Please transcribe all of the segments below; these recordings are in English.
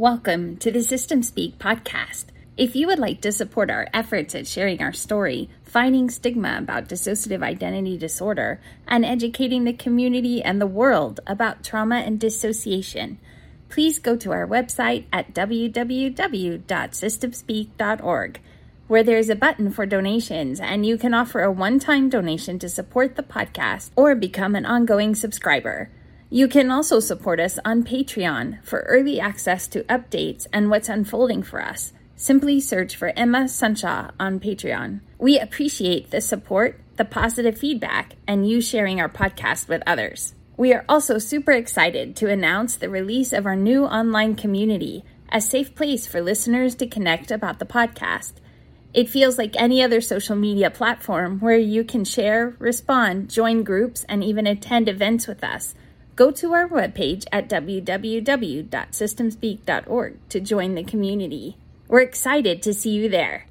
Welcome to the System Speak podcast. If you would like to support our efforts at sharing our story, fighting stigma about dissociative identity disorder, and educating the community and the world about trauma and dissociation, please go to our website at www.systemspeak.org, where there is a button for donations, and you can offer a one time donation to support the podcast or become an ongoing subscriber. You can also support us on Patreon for early access to updates and what's unfolding for us. Simply search for Emma Sunshine on Patreon. We appreciate the support, the positive feedback, and you sharing our podcast with others. We are also super excited to announce the release of our new online community, a safe place for listeners to connect about the podcast. It feels like any other social media platform where you can share, respond, join groups, and even attend events with us. Go to our webpage at www.systemspeak.org to join the community. We're excited to see you there.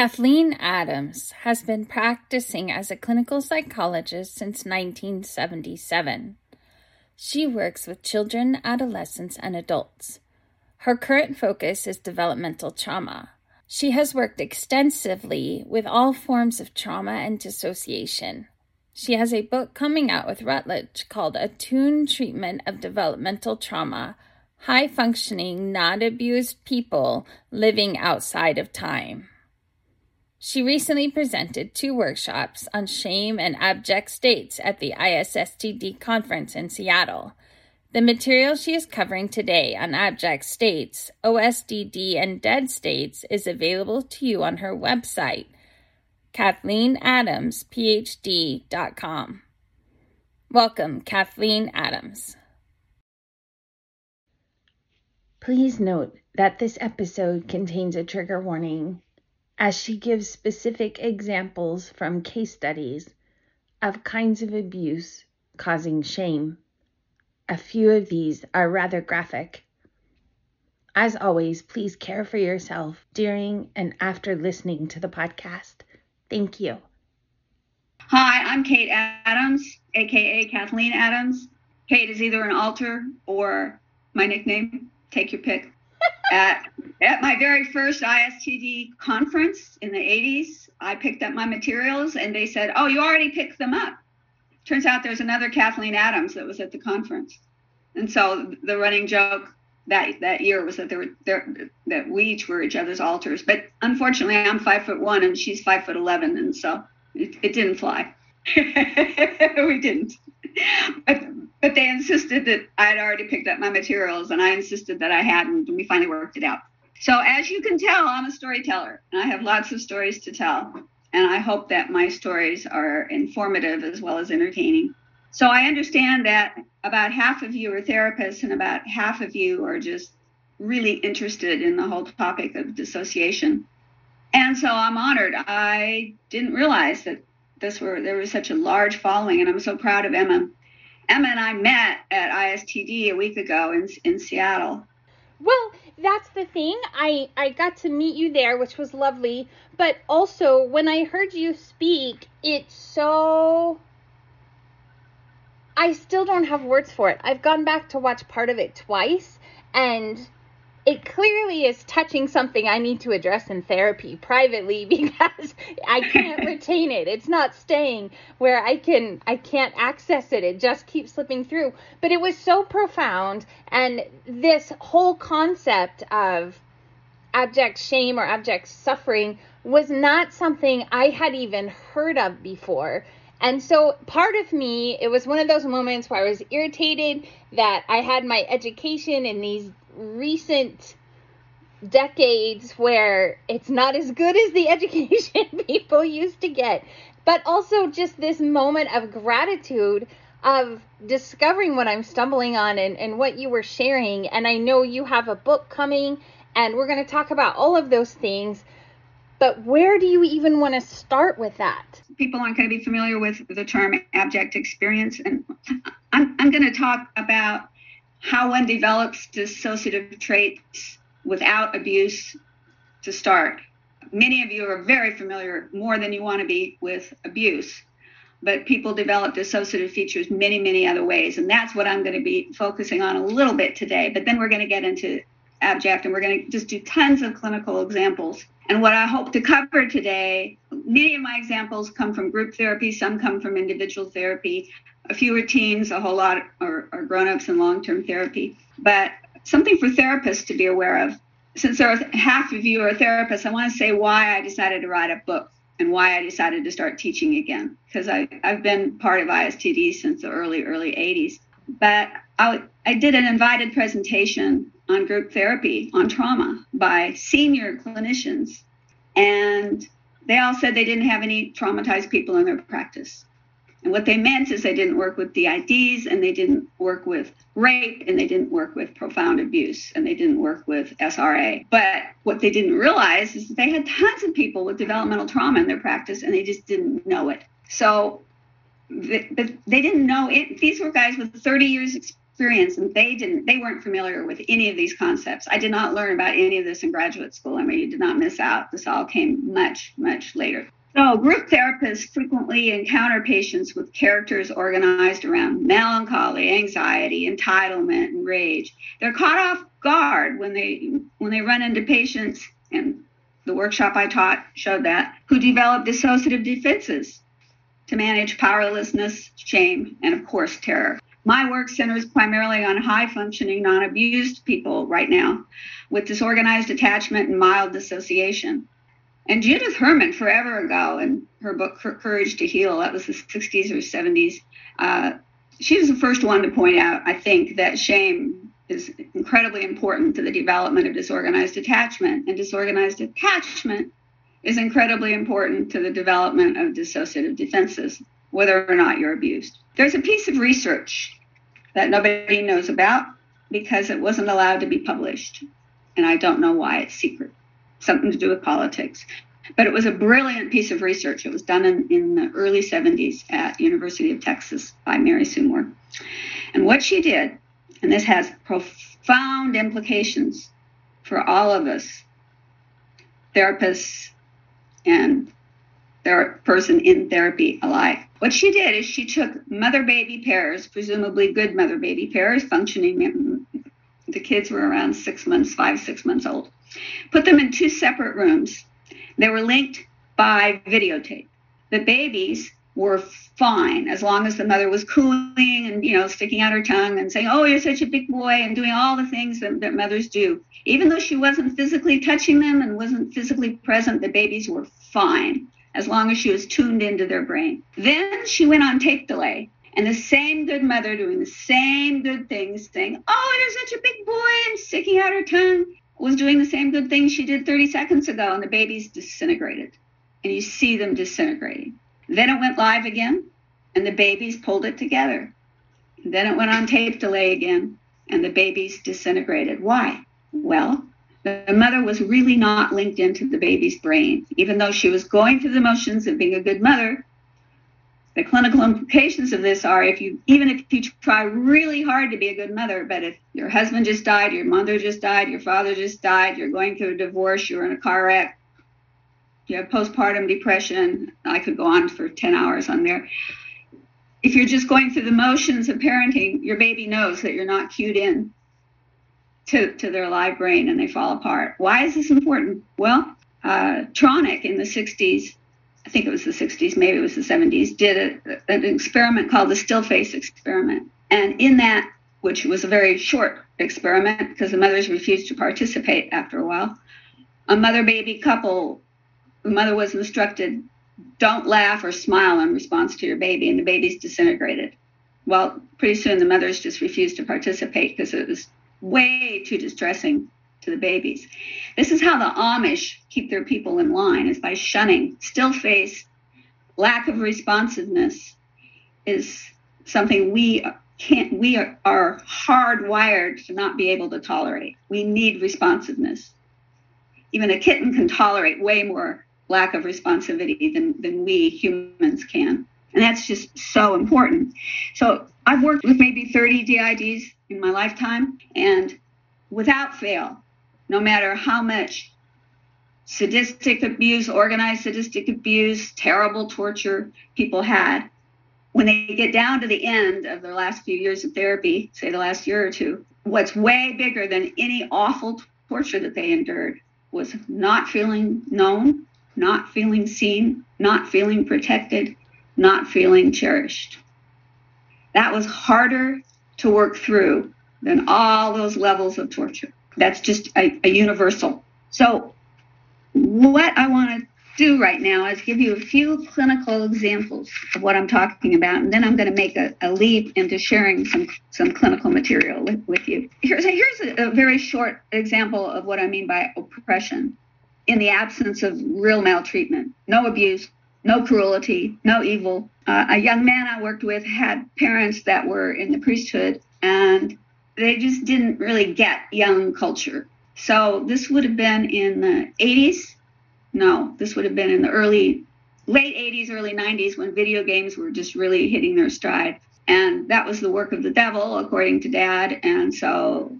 Kathleen Adams has been practicing as a clinical psychologist since 1977. She works with children, adolescents, and adults. Her current focus is developmental trauma. She has worked extensively with all forms of trauma and dissociation. She has a book coming out with Routledge called Attuned Treatment of Developmental Trauma High Functioning, Not Abused People Living Outside of Time. She recently presented two workshops on shame and abject states at the ISSTD conference in Seattle. The material she is covering today on abject states, OSDD, and dead states is available to you on her website, KathleenAdamsPhD.com. Welcome, Kathleen Adams. Please note that this episode contains a trigger warning as she gives specific examples from case studies of kinds of abuse causing shame. A few of these are rather graphic. As always, please care for yourself during and after listening to the podcast. Thank you. Hi, I'm Kate Adams, aka Kathleen Adams. Kate is either an alter or my nickname. Take your pick. At, at my very first ISSTD conference in the 80s, I picked up my materials and they said, Oh, you already picked them up. Turns out there's another Kathleen Adams that was at the conference. And so the running joke that that year was that there were there that we each were each other's alters. But unfortunately, I'm five foot one and she's five foot eleven, and so it, it didn't fly. we didn't. But but they insisted that I had already picked up my materials, and I insisted that I hadn't, and we finally worked it out. So, as you can tell, I'm a storyteller, and I have lots of stories to tell. And I hope that my stories are informative as well as entertaining. So, I understand that about half of you are therapists, and about half of you are just really interested in the whole topic of dissociation. And so I'm honored. I didn't realize that this were there was such a large following, and I'm so proud of Emma Emma and I met at ISSTD a week ago in in Seattle. Well, that's the thing. I I got to meet you there, which was lovely. But also, when I heard you speak, it's so. I still don't have words for it. I've gone back to watch part of it twice, and it clearly is touching something I need to address in therapy privately because I can't retain it. It's not staying where I can I can't access it. It just keeps slipping through. But it was so profound and this whole concept of abject shame or abject suffering was not something I had even heard of before. And so part of me, it was one of those moments where I was irritated that I had my education in these recent decades where it's not as good as the education people used to get, but also just this moment of gratitude of discovering what I'm stumbling on and, and what you were sharing. And I know you have a book coming, and we're going to talk about all of those things. but where do you even want to start with that? People aren't going to be familiar with the term abject experience. And I'm, I'm going to talk about how one develops dissociative traits without abuse to start. Many of you are very familiar, more than you want to be, with abuse but people develop dissociative features many, many other ways. And that's what I'm going to be focusing on a little bit today. But then we're going to get into abject and we're going to just do tons of clinical examples. And what I hope to cover today, many of my examples come from group therapy, some come from individual therapy. A few teens, a whole lot are, are grown ups in long term therapy. But something for therapists to be aware of. Since there are half of you are therapists, I want to say why I decided to write a book and why I decided to start teaching again because I've been part of ISSTD since the early, early 80s. But I, I did an invited presentation on group therapy on trauma by senior clinicians, and they all said they didn't have any traumatized people in their practice. And what they meant is they didn't work with DIDs and they didn't work with rape and they didn't work with profound abuse and they didn't work with SRA. But what they didn't realize is that they had tons of people with developmental trauma in their practice and they just didn't know it. So they, they didn't know it. These were guys with 30 years experience and they didn't they weren't familiar with any of these concepts. I did not learn about any of this in graduate school. I mean, you did not miss out. This all came much, much later. So, group therapists frequently encounter patients with characters organized around melancholy, anxiety, entitlement, and rage. They're caught off guard when they when they run into patients, and the workshop I taught showed that, who develop dissociative defenses to manage powerlessness, shame, and of course, terror. My work centers primarily on high functioning, non abused people right now with disorganized attachment and mild dissociation. And Judith Herman, forever ago, in her book Courage to Heal, that was the 60s or 70s, uh, she was the first one to point out, I think, that shame is incredibly important to the development of disorganized attachment. And disorganized attachment is incredibly important to the development of dissociative defenses, whether or not you're abused. There's a piece of research that nobody knows about because it wasn't allowed to be published. And I don't know why it's secret something to do with politics. But it was a brilliant piece of research. It was done in, in the early 70s at University of Texas by Mary Sue Moore. And what she did, and this has profound implications for all of us, therapists and their person in therapy alike. What she did is she took mother baby pairs, presumably good mother baby pairs, functioning. The kids were around six months, five, six months old Put them in two separate rooms. They were linked by videotape. The babies were fine as long as the mother was cooing and you know sticking out her tongue and saying oh you're such a big boy and doing all the things that, that mothers do even though she wasn't physically touching them and wasn't physically present the babies were fine as long as she was tuned into their brain then she went on tape delay and the same good mother doing the same good things saying oh you're such a big boy and sticking out her tongue was doing the same good thing she did 30 seconds ago, and the baby's disintegrated. And you see them disintegrating. Then it went live again, and the babies pulled it together. Then it went on tape delay again, and the babies disintegrated. Why? Well, the mother was really not linked into the baby's brain. Even though she was going through the motions of being a good mother, the clinical implications of this are if you even if you try really hard to be a good mother but if your husband just died your mother just died your father just died you're going through a divorce you're in a car wreck you have postpartum depression i could go on for 10 hours on there. If you're just going through the motions of parenting your baby knows that you're not cued in to, to their live brain and they fall apart. Why is this important? Well uh, tronick in the 60s I think it was the 60s, maybe it was the 70s, did a, an experiment called the still face experiment. And in that, which was a very short experiment because the mothers refused to participate after a while, a mother baby couple, the mother was instructed, don't laugh or smile in response to your baby, and the baby's disintegrated. Well, pretty soon the mothers just refused to participate because it was way too distressing to the babies. This is how the Amish keep their people in line is by shunning. Still face, lack of responsiveness is something we can't we are, hardwired to not be able to tolerate. We need responsiveness. Even a kitten can tolerate way more lack of responsivity than, than we humans can. And that's just so important. So I've worked with maybe 30 DIDs in my lifetime, and without fail, no matter how much sadistic abuse, organized sadistic abuse, terrible torture people had, when they get down to the end of their last few years of therapy, say the last year or two, what's way bigger than any awful torture that they endured was not feeling known, not feeling seen, not feeling protected, not feeling cherished. That was harder to work through than all those levels of torture. That's just a, a universal. So, what I want to do right now is give you a few clinical examples of what I'm talking about, and then I'm going to make a, a leap into sharing some, some clinical material with, with you. Here's, a, here's a, a very short example of what I mean by oppression in the absence of real maltreatment, no abuse, no cruelty, no evil. Uh, a young man I worked with had parents that were in the priesthood, and they just didn't really get young culture. So this would have been in the 80s. No, this would have been in the early, late 80s, early 90s when video games were just really hitting their stride. And that was the work of the devil, according to dad. And so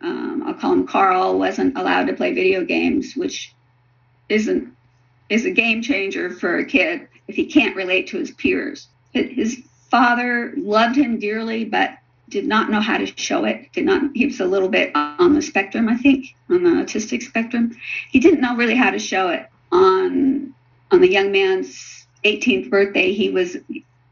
um, I'll call him Carl, wasn't allowed to play video games, which isn't is a game changer for a kid if he can't relate to his peers. His father loved him dearly, but did not know how to show it. Did not. He was a little bit on the spectrum, I think, on the autistic spectrum. He didn't know really how to show it. On on the young man's 18th birthday, he was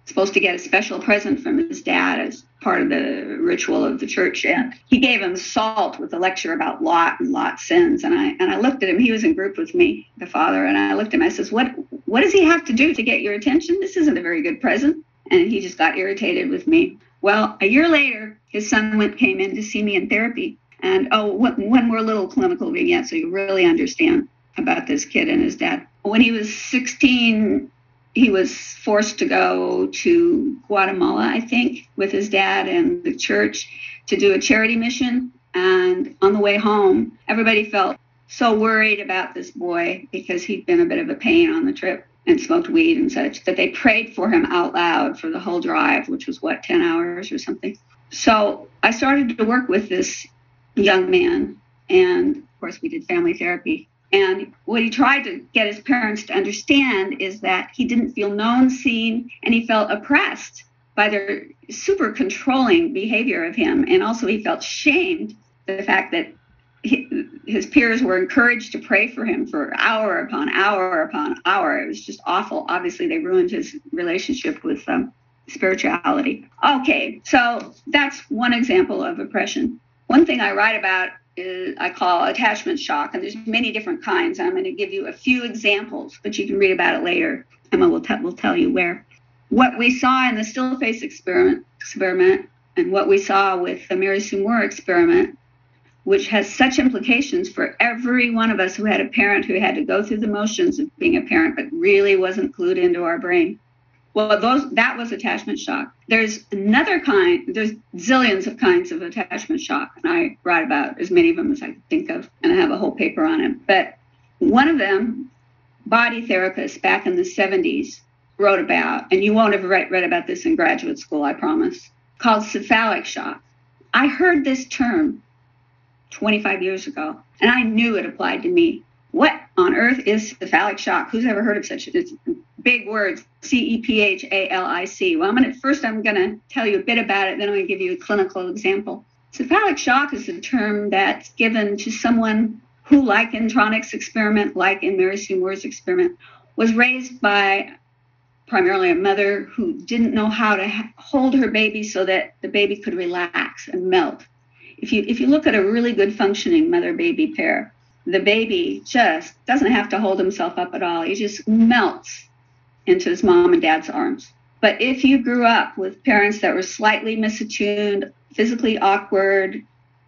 supposed to get a special present from his dad as part of the ritual of the church and he gave him salt with a lecture about lot and lot sins and i and i looked at him he was in group with me the father and i looked at him i says what what does he have to do to get your attention this isn't a very good present and he just got irritated with me well, a year later, his son went came in to see me in therapy. And oh, one more little clinical vignette so you really understand about this kid and his dad. When he was 16, he was forced to go to Guatemala, I think, with his dad and the church to do a charity mission. And on the way home, everybody felt so worried about this boy because he'd been a bit of a pain on the trip and smoked weed and such that they prayed for him out loud for the whole drive, which was what, 10 hours or something. So I started to work with this young man. And of course, we did family therapy. And what he tried to get his parents to understand is that he didn't feel known, seen, and he felt oppressed by their super controlling behavior of him. And also, he felt shamed the fact that his peers were encouraged to pray for him for hour upon hour upon hour. It was just awful. Obviously, they ruined his relationship with um, spirituality. Okay, so that's one example of oppression. One thing I write about is I call attachment shock, and there's many different kinds. I'm going to give you a few examples, but you can read about it later. Emma will, t- will tell you where. What we saw in the still face experiment, experiment and what we saw with the Mary Sue Moore experiment which has such implications for every one of us who had a parent who had to go through the motions of being a parent but really wasn't clued into our brain. Well, those that was attachment shock. There's another kind, there's zillions of kinds of attachment shock, and I write about as many of them as I can think of, and I have a whole paper on it. But one of them, body therapists back in the 70s wrote about, and you won't have read, read about this in graduate school, I promise, called cephalic shock. I heard this term 25 years ago, and I knew it applied to me. What on earth is cephalic shock? Who's ever heard of such? It's big words. C E P H A L I C. Well, I'm gonna first I'm gonna tell you a bit about it, then I'm gonna give you a clinical example. Cephalic shock is a term that's given to someone who, like in Tronick's experiment, like in Mary Sue Moore's experiment, was raised by primarily a mother who didn't know how to hold her baby so that the baby could relax and melt if you if you look at a really good functioning mother baby pair, the baby just doesn't have to hold himself up at all. He just melts into his mom and dad's arms. But if you grew up with parents that were slightly misattuned, physically awkward,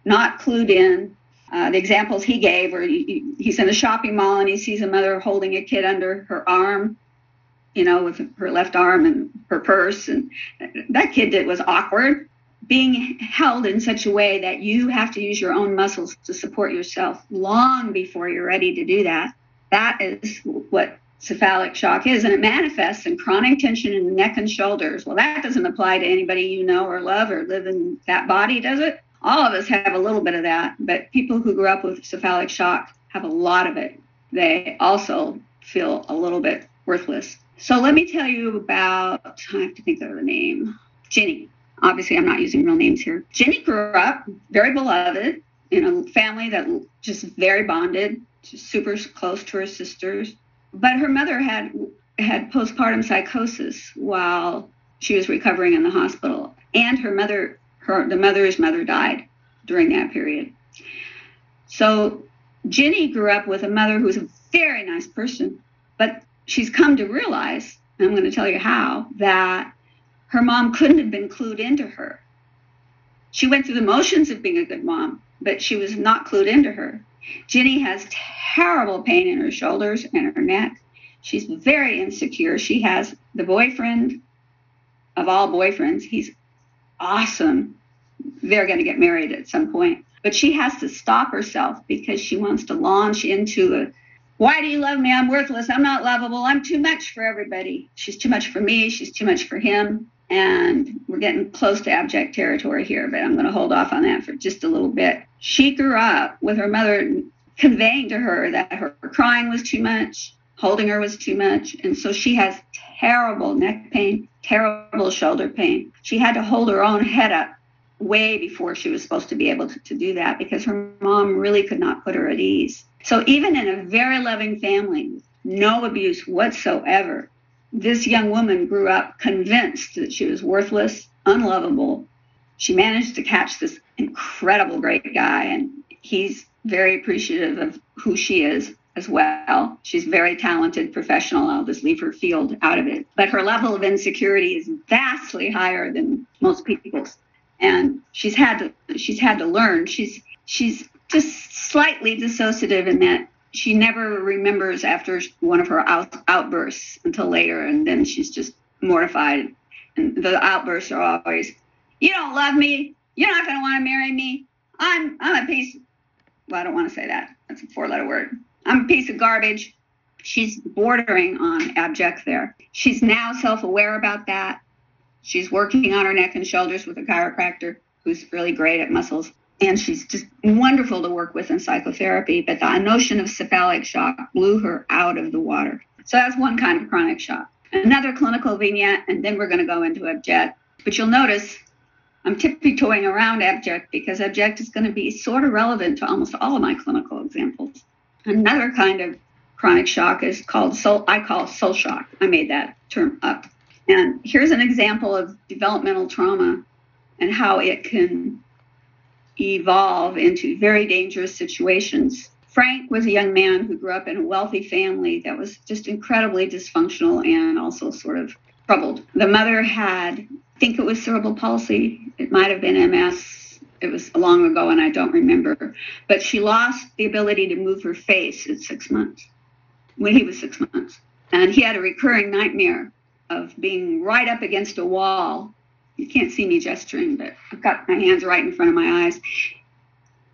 not clued in, uh, the examples he gave he, he's in a shopping mall and he sees a mother holding a kid under her arm, you know, with her left arm and her purse, and that kid did was awkward being held in such a way that you have to use your own muscles to support yourself long before you're ready to do that. That is what cephalic shock is, and it manifests in chronic tension in the neck and shoulders. Well, that doesn't apply to anybody you know or love or live in that body, does it? All of us have a little bit of that, but people who grew up with cephalic shock have a lot of it. They also feel a little bit worthless. So let me tell you about, I have to think of the name, Jenny. Obviously, I'm not using real names here. Jenny grew up very beloved in a family that just very bonded, super close to her sisters but her mother had had postpartum psychosis while she was recovering in the hospital, and her mother, her the mother's mother died during that period. So Jenny grew up with a mother who was a very nice person, but she's come to realize, I'm going to tell you how, that her mom couldn't have been clued into her. She went through the motions of being a good mom, but she was not clued into her. Jenny has terrible pain in her shoulders and her neck. She's very insecure. She has the boyfriend of all boyfriends. He's awesome. They're going to get married at some point. But she has to stop herself because she wants to launch into a why do you love me? I'm worthless. I'm not lovable. I'm too much for everybody. She's too much for me. She's too much for him. And we're getting close to abject territory here, but I'm going to hold off on that for just a little bit. She grew up with her mother conveying to her that her crying was too much, holding her was too much. And so she has terrible neck pain, terrible shoulder pain. She had to hold her own head up way before she was supposed to be able to, to do that because her mom really could not put her at ease. So even in a very loving family, no abuse whatsoever, this young woman grew up convinced that she was worthless, unlovable. She managed to catch this incredible great guy and he's very appreciative of who she is as well. She's very talented professional. I'll just leave her field out of it. But her level of insecurity is vastly higher than most people's. And she's had to she's had to learn. She's she's just slightly dissociative in that she never remembers after one of her out, outbursts until later and then she's just mortified. And the outbursts are always, You don't love me, you're not gonna want to marry me. I'm I'm a piece well, I don't want to say that. That's a four letter word. I'm a piece of garbage. She's bordering on abject there. She's now self aware about that. She's working on her neck and shoulders with a chiropractor who's really great at muscles. And she's just wonderful to work with in psychotherapy. But the notion of cephalic shock blew her out of the water. So that's one kind of chronic shock. Another clinical vignette, and then we're going to go into abject. But you'll notice I'm tiptoeing around abject because abject is going to be sort of relevant to almost all of my clinical examples. Another kind of chronic shock is called soul, I call soul shock. I made that term up. And here's an example of developmental trauma and how it can evolve into very dangerous situations. Frank was a young man who grew up in a wealthy family that was just incredibly dysfunctional and also sort of troubled. The mother had I think it was cerebral palsy. It might have been MS. It was long ago and I don't remember. But she lost the ability to move her face at six months, when he was six months. And he had a recurring nightmare of being right up against a wall. You can't see me gesturing, but I've got my hands right in front of my eyes.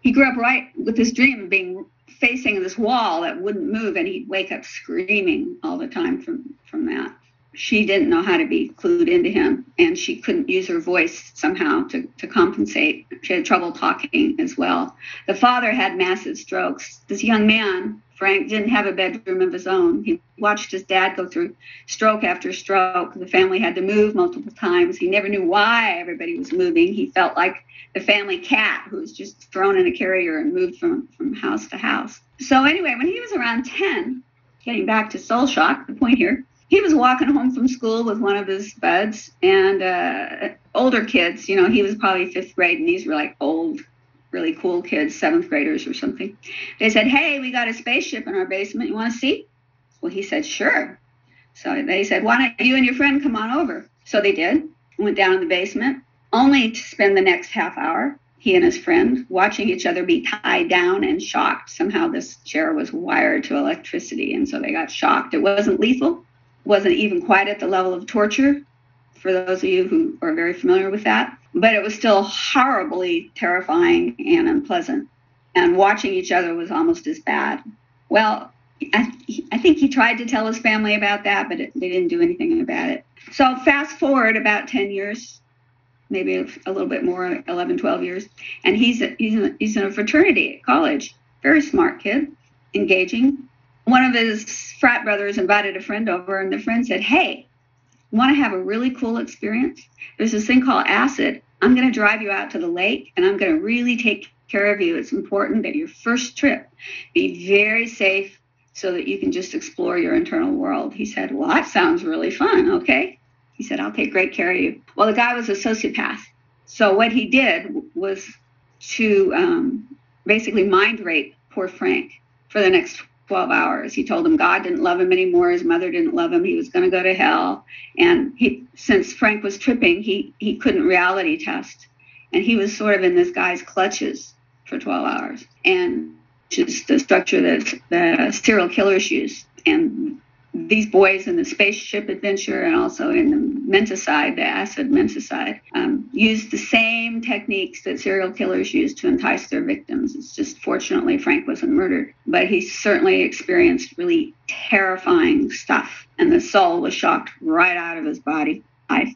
He grew up right with this dream of being facing this wall that wouldn't move, and he'd wake up screaming all the time from, from that she didn't know how to be clued into him and she couldn't use her voice somehow to, to compensate. She had trouble talking as well. The father had massive strokes. This young man, Frank, didn't have a bedroom of his own. He watched his dad go through stroke after stroke. The family had to move multiple times. He never knew why everybody was moving. He felt like the family cat who was just thrown in a carrier and moved from, from house to house. So, anyway, when he was around 10, getting back to soul shock, the point here, he was walking home from school with one of his buds and uh, older kids. You know, he was probably fifth grade, and these were like old, really cool kids, seventh graders or something. They said, "Hey, we got a spaceship in our basement. You want to see?" Well, he said, "Sure." So they said, "Why don't you and your friend come on over?" So they did. Went down in the basement, only to spend the next half hour he and his friend watching each other be tied down and shocked. Somehow this chair was wired to electricity, and so they got shocked. It wasn't lethal, wasn't even quite at the level of torture, for those of you who are very familiar with that, but it was still horribly terrifying and unpleasant. And watching each other was almost as bad. Well, I, I think he tried to tell his family about that, but it, they didn't do anything about it. So fast forward about 10 years, maybe a little bit more, 11, 12 years, and he's a, he's a, he's in a fraternity at college. Very smart kid, engaging. One of his frat brothers invited a friend over, and the friend said, "Hey, want to have a really cool experience? There's this thing called acid. I'm going to drive you out to the lake, and I'm going to really take care of you. It's important that your first trip be very safe." So that you can just explore your internal world. He said, Well, that sounds really fun. Okay. He said, I'll take great care of you. Well, the guy was a sociopath. So what he did was to um, basically mind rape poor Frank for the next 12 hours. He told him God didn't love him anymore. His mother didn't love him. He was going to go to hell. And he, since Frank was tripping, he, he couldn't reality test. And he was sort of in this guy's clutches for 12 hours. And just the structure that the uh, serial killers use. And these boys in the spaceship adventure and also in the menticide, the acid menticide, um, use the same techniques that serial killers use to entice their victims. It's just fortunately Frank wasn't murdered, but he certainly experienced really terrifying stuff, and the soul was shocked right out of his body.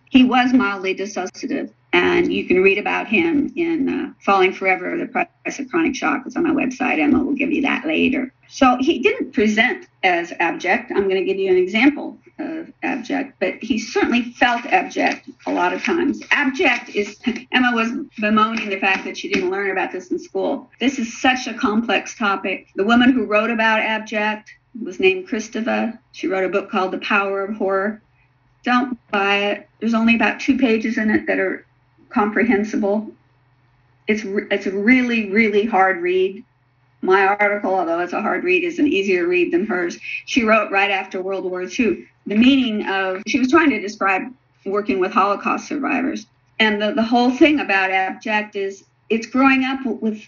He was mildly dissociative, and you can read about him in uh, Falling Forever, The of Chronic Shock. It's on my website. Emma will give you that later. So he didn't present as abject. I'm going to give you an example of abject, but he certainly felt abject a lot of times. Abject is, Emma was bemoaning the fact that she didn't learn about this in school. This is such a complex topic. The woman who wrote about abject was named Kristeva. She wrote a book called The Power of Horror. Don't buy it. There's only about two pages in it that are comprehensible. It's it's a really really hard read. My article, although it's a hard read, is an easier read than hers. She wrote right after World War II. The meaning of she was trying to describe working with Holocaust survivors, and the, the whole thing about abject is it's growing up with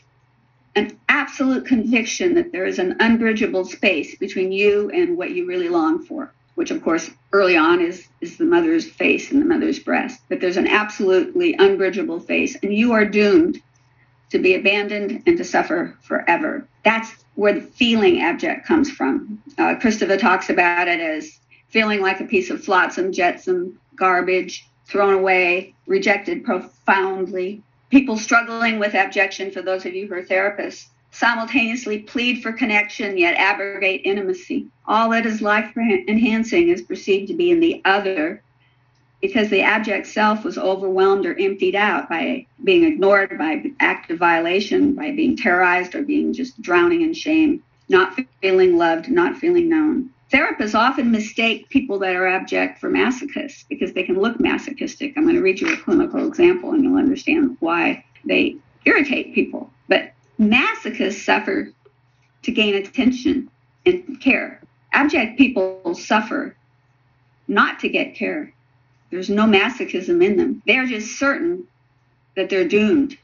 an absolute conviction that there is an unbridgeable space between you and what you really long for which of course early on is is the mother's face and the mother's breast but there's an absolutely unbridgeable face and you are doomed to be abandoned and to suffer forever. That's where the feeling abject comes from. Uh, Kristeva talks about it as feeling like a piece of flotsam jetsam garbage thrown away rejected profoundly. People struggling with abjection for those of you who are therapists simultaneously plead for connection yet abrogate intimacy. All that is life enhancing is perceived to be in the other because the abject self was overwhelmed or emptied out by being ignored, by active violation, by being terrorized, or being just drowning in shame, not feeling loved, not feeling known. Therapists often mistake people that are abject for masochists because they can look masochistic. I'm going to read you a clinical example and you'll understand why they irritate people. But Masochists suffer to gain attention and care. Abject people suffer not to get care. There's no masochism in them. They're just certain that they're doomed.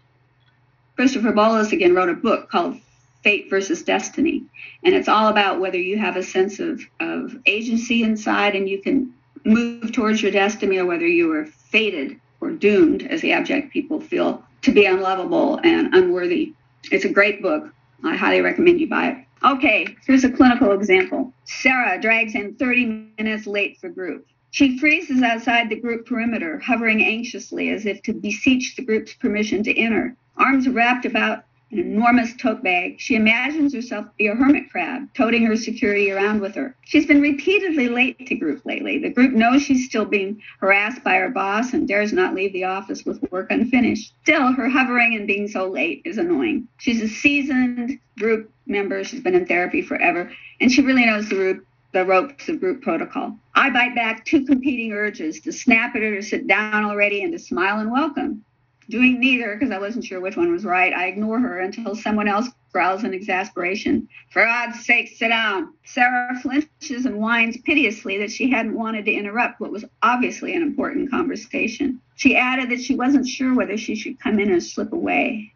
Christopher Bollas again wrote a book called Fate versus Destiny. And it's all about whether you have a sense of, of agency inside and you can move towards your destiny or whether you are fated or doomed, as the abject people feel, to be unlovable and unworthy it's a great book. I highly recommend you buy it. Okay, here's a clinical example. Sarah drags in 30 minutes late for group. She freezes outside the group perimeter, hovering anxiously as if to beseech the group's permission to enter. Arms wrapped about an enormous tote bag. She imagines herself to be a hermit crab, toting her security around with her. She's been repeatedly late to group lately. The group knows she's still being harassed by her boss and dares not leave the office with work unfinished. Still, her hovering and being so late is annoying. She's a seasoned group member. She's been in therapy forever, and she really knows the group the ropes of group protocol. I bite back two competing urges to snap at her to sit down already and to smile and welcome doing neither because I wasn't sure which one was right. I ignore her until someone else growls in exasperation. For God's sake, sit down. Sarah flinches and whines piteously that she hadn't wanted to interrupt what was obviously an important conversation. She added that she wasn't sure whether she should come in or slip away.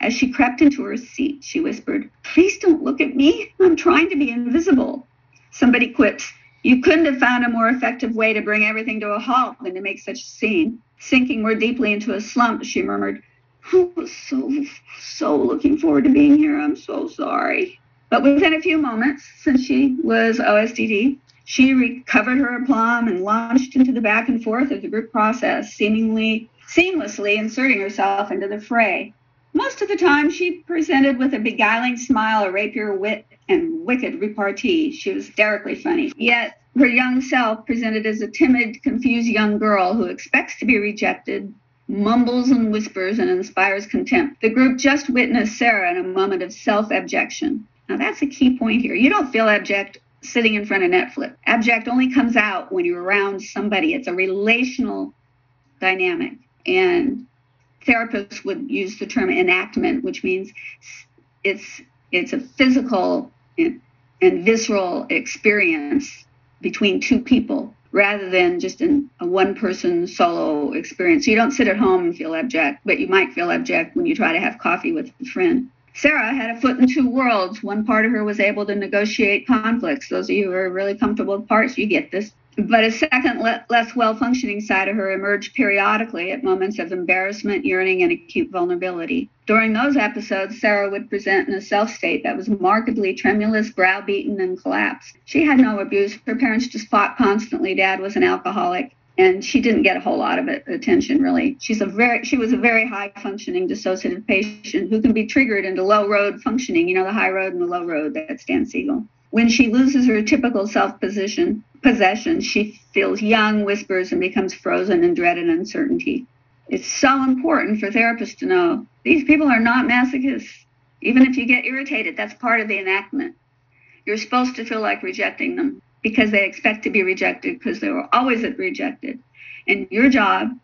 As she crept into her seat, she whispered, Please don't look at me. I'm trying to be invisible. Somebody quips, You couldn't have found a more effective way to bring everything to a halt than to make such a scene. Sinking more deeply into a slump, she murmured, I was so, so looking forward to being here. I'm so sorry. But within a few moments, since she was OSDD, she recovered her aplomb and launched into the back and forth of the group process, seemingly seamlessly inserting herself into the fray. Most of the time, she presented with a beguiling smile, a rapier wit, and wicked repartee. She was hysterically funny. Yet, her young self presented as a timid, confused young girl who expects to be rejected, mumbles and whispers, and inspires contempt. The group just witnessed Sarah in a moment of self abjection. Now, that's a key point here. You don't feel abject sitting in front of Netflix. Abject only comes out when you're around somebody, it's a relational dynamic. And therapists would use the term enactment, which means it's it's a physical and, and visceral experience between two people rather than just in a one person solo experience. So you don't sit at home and feel abject, but you might feel abject when you try to have coffee with a friend. Sarah had a foot in two worlds. One part of her was able to negotiate conflicts. Those of you who are really comfortable with parts, you get this. But a second, le- less well functioning side of her emerged periodically at moments of embarrassment, yearning, and acute vulnerability. During those episodes, Sarah would present in a self state that was markedly tremulous, browbeaten, and collapsed. She had no abuse. Her parents just fought constantly. Dad was an alcoholic and she didn't get a whole lot of attention really. She's a very she was a very high functioning dissociative patient who can be triggered into low road functioning, you know, the high road and the low road, that's Dan Siegel. When she loses her typical self position possession, she feels young, whispers, and becomes frozen in dread and uncertainty. It's so important for therapists to know these people are not masochists. Even if you get irritated, that's part of the enactment. You're supposed to feel like rejecting them because they expect to be rejected because they were always rejected. And your job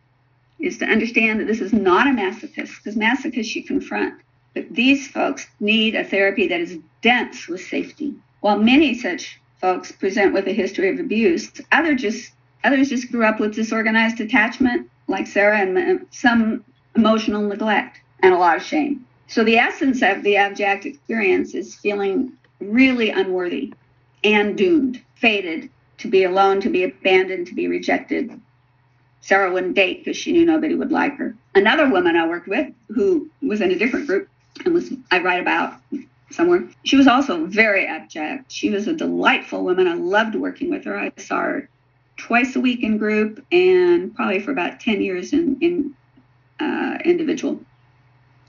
is to understand that this is not a masochist because masochists you confront. But these folks need a therapy that is dense with safety. While many such folks present with a history of abuse, others just others just grew up with disorganized attachment, like Sarah, and uh, some emotional neglect and a lot of shame. So the essence of the abject experience is feeling really unworthy and doomed fated to be alone, to be abandoned, to be rejected. Sarah wouldn't date because she knew nobody would like her. Another woman I worked with who was in a different group and was I write about somewhere. She was also very abject. She was a delightful woman. I loved working with her. I saw her twice a week in group and probably for about 10 years in, in uh, individual.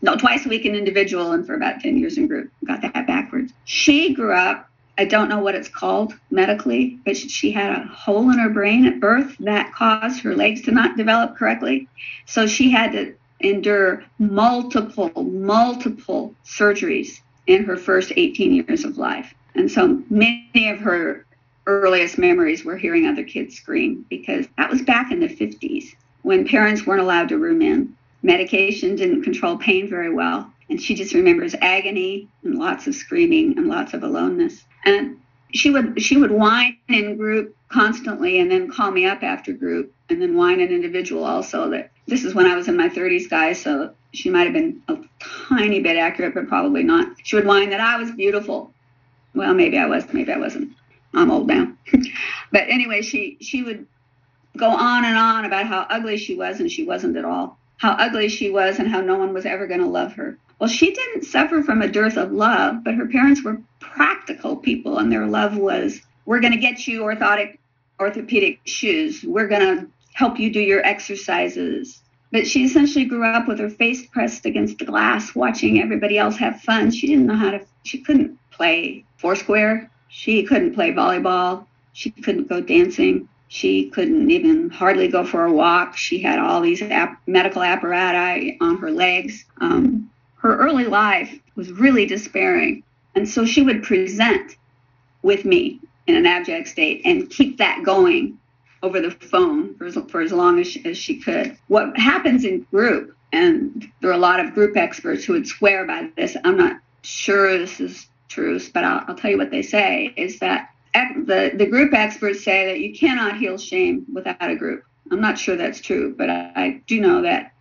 No, twice a week in individual and for about 10 years in group. Got that backwards. She grew up I don't know what it's called medically, but she had a hole in her brain at birth that caused her legs to not develop correctly. So she had to endure multiple, multiple surgeries in her first 18 years of life. And so many of her earliest memories were hearing other kids scream because that was back in the 50s when parents weren't allowed to room in. Medication didn't control pain very well. And she just remembers agony and lots of screaming and lots of aloneness and she would she would whine in group constantly and then call me up after group and then whine in individual also that this is when I was in my 30s guys so she might have been a tiny bit accurate but probably not. She would whine that I was beautiful. Well maybe I was maybe I wasn't. I'm old now. But anyway she she would go on and on about how ugly she was and she wasn't at all. How ugly she was and how no one was ever going to love her. Well, she didn't suffer from a dearth of love, but her parents were practical people, and their love was we're going to get you orthotic, orthopedic shoes. We're going to help you do your exercises. But she essentially grew up with her face pressed against the glass, watching everybody else have fun. She didn't know how to, she couldn't play foursquare. She couldn't play volleyball. She couldn't go dancing. She couldn't even hardly go for a walk. She had all these ap- medical apparatus on her legs. Um, her early life was really despairing. And so she would present with me in an abject state and keep that going over the phone for as, for as long as she, as she could. What happens in group, and there are a lot of group experts who would swear by this, I'm not sure this is true, but I'll, I'll tell you what they say, is that the, the group experts say that you cannot heal shame without a group. I'm not sure that's true, but I, I do know that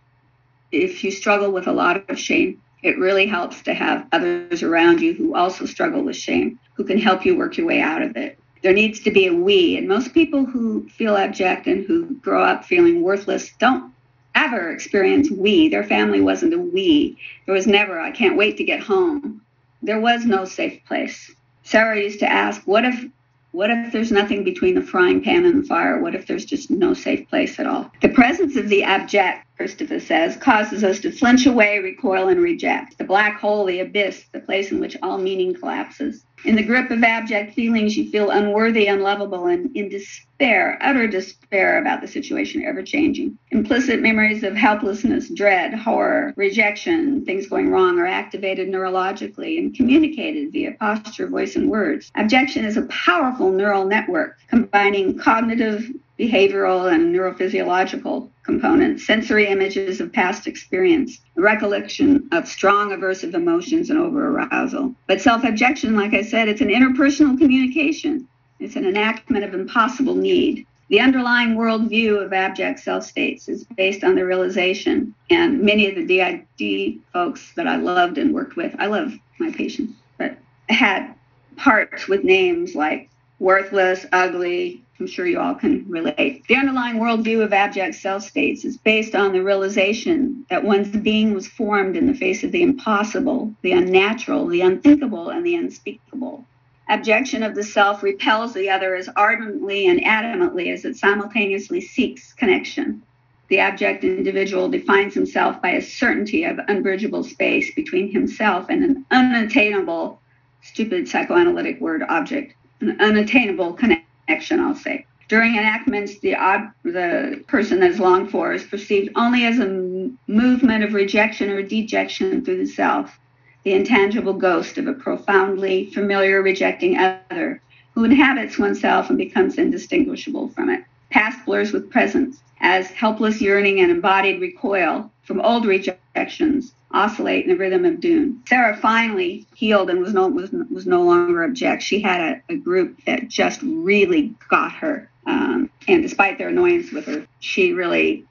if you struggle with a lot of shame, it really helps to have others around you who also struggle with shame, who can help you work your way out of it. There needs to be a we. And most people who feel abject and who grow up feeling worthless don't ever experience we. Their family wasn't a we. There was never, I can't wait to get home. there was no safe place. Sarah used to ask, what if what if there's nothing between the frying pan and the fire? What if there's just no safe place at all? The presence of the abject, Christopher says, causes us to flinch away, recoil, and reject. The black hole, the abyss, the place in which all meaning collapses. In the grip of abject feelings, you feel unworthy, unlovable, and in despair, utter despair about the situation ever changing. Implicit memories of helplessness, dread, horror, rejection, things going wrong are activated neurologically and communicated via posture, voice, and words. Abjection is a powerful neural network combining cognitive, behavioral, and neurophysiological components, sensory images of past experience, recollection of strong aversive emotions and over arousal. But self abjection, like I said, it's an interpersonal communication, it's an enactment of impossible need. The underlying worldview of abject self states is based on the realization, and many of the DID folks that I loved and worked with, I love my patients, but had parts with names like worthless, ugly, I'm sure you all can relate. The underlying worldview of abject self states is based on the realization that one's being was formed in the face of the impossible, the unnatural, the unthinkable, and the unspeakable. Abjection of the self repels the other as ardently and adamantly as it simultaneously seeks connection. The abject individual defines himself by a certainty of unbridgeable space between himself and an unattainable, stupid psychoanalytic word object, an unattainable connection action, I'll say. During enactments, the, ob- the person that is longed for is perceived only as a m- movement of rejection or dejection through the self, the intangible ghost of a profoundly familiar rejecting other who inhabits oneself and becomes indistinguishable from it. Past blurs with present, as helpless yearning and embodied recoil from old rejections oscillate in the rhythm of doom. Sarah finally healed and was no was, was no longer object. She had a, a group that just really got her, um, and despite their annoyance with her, she really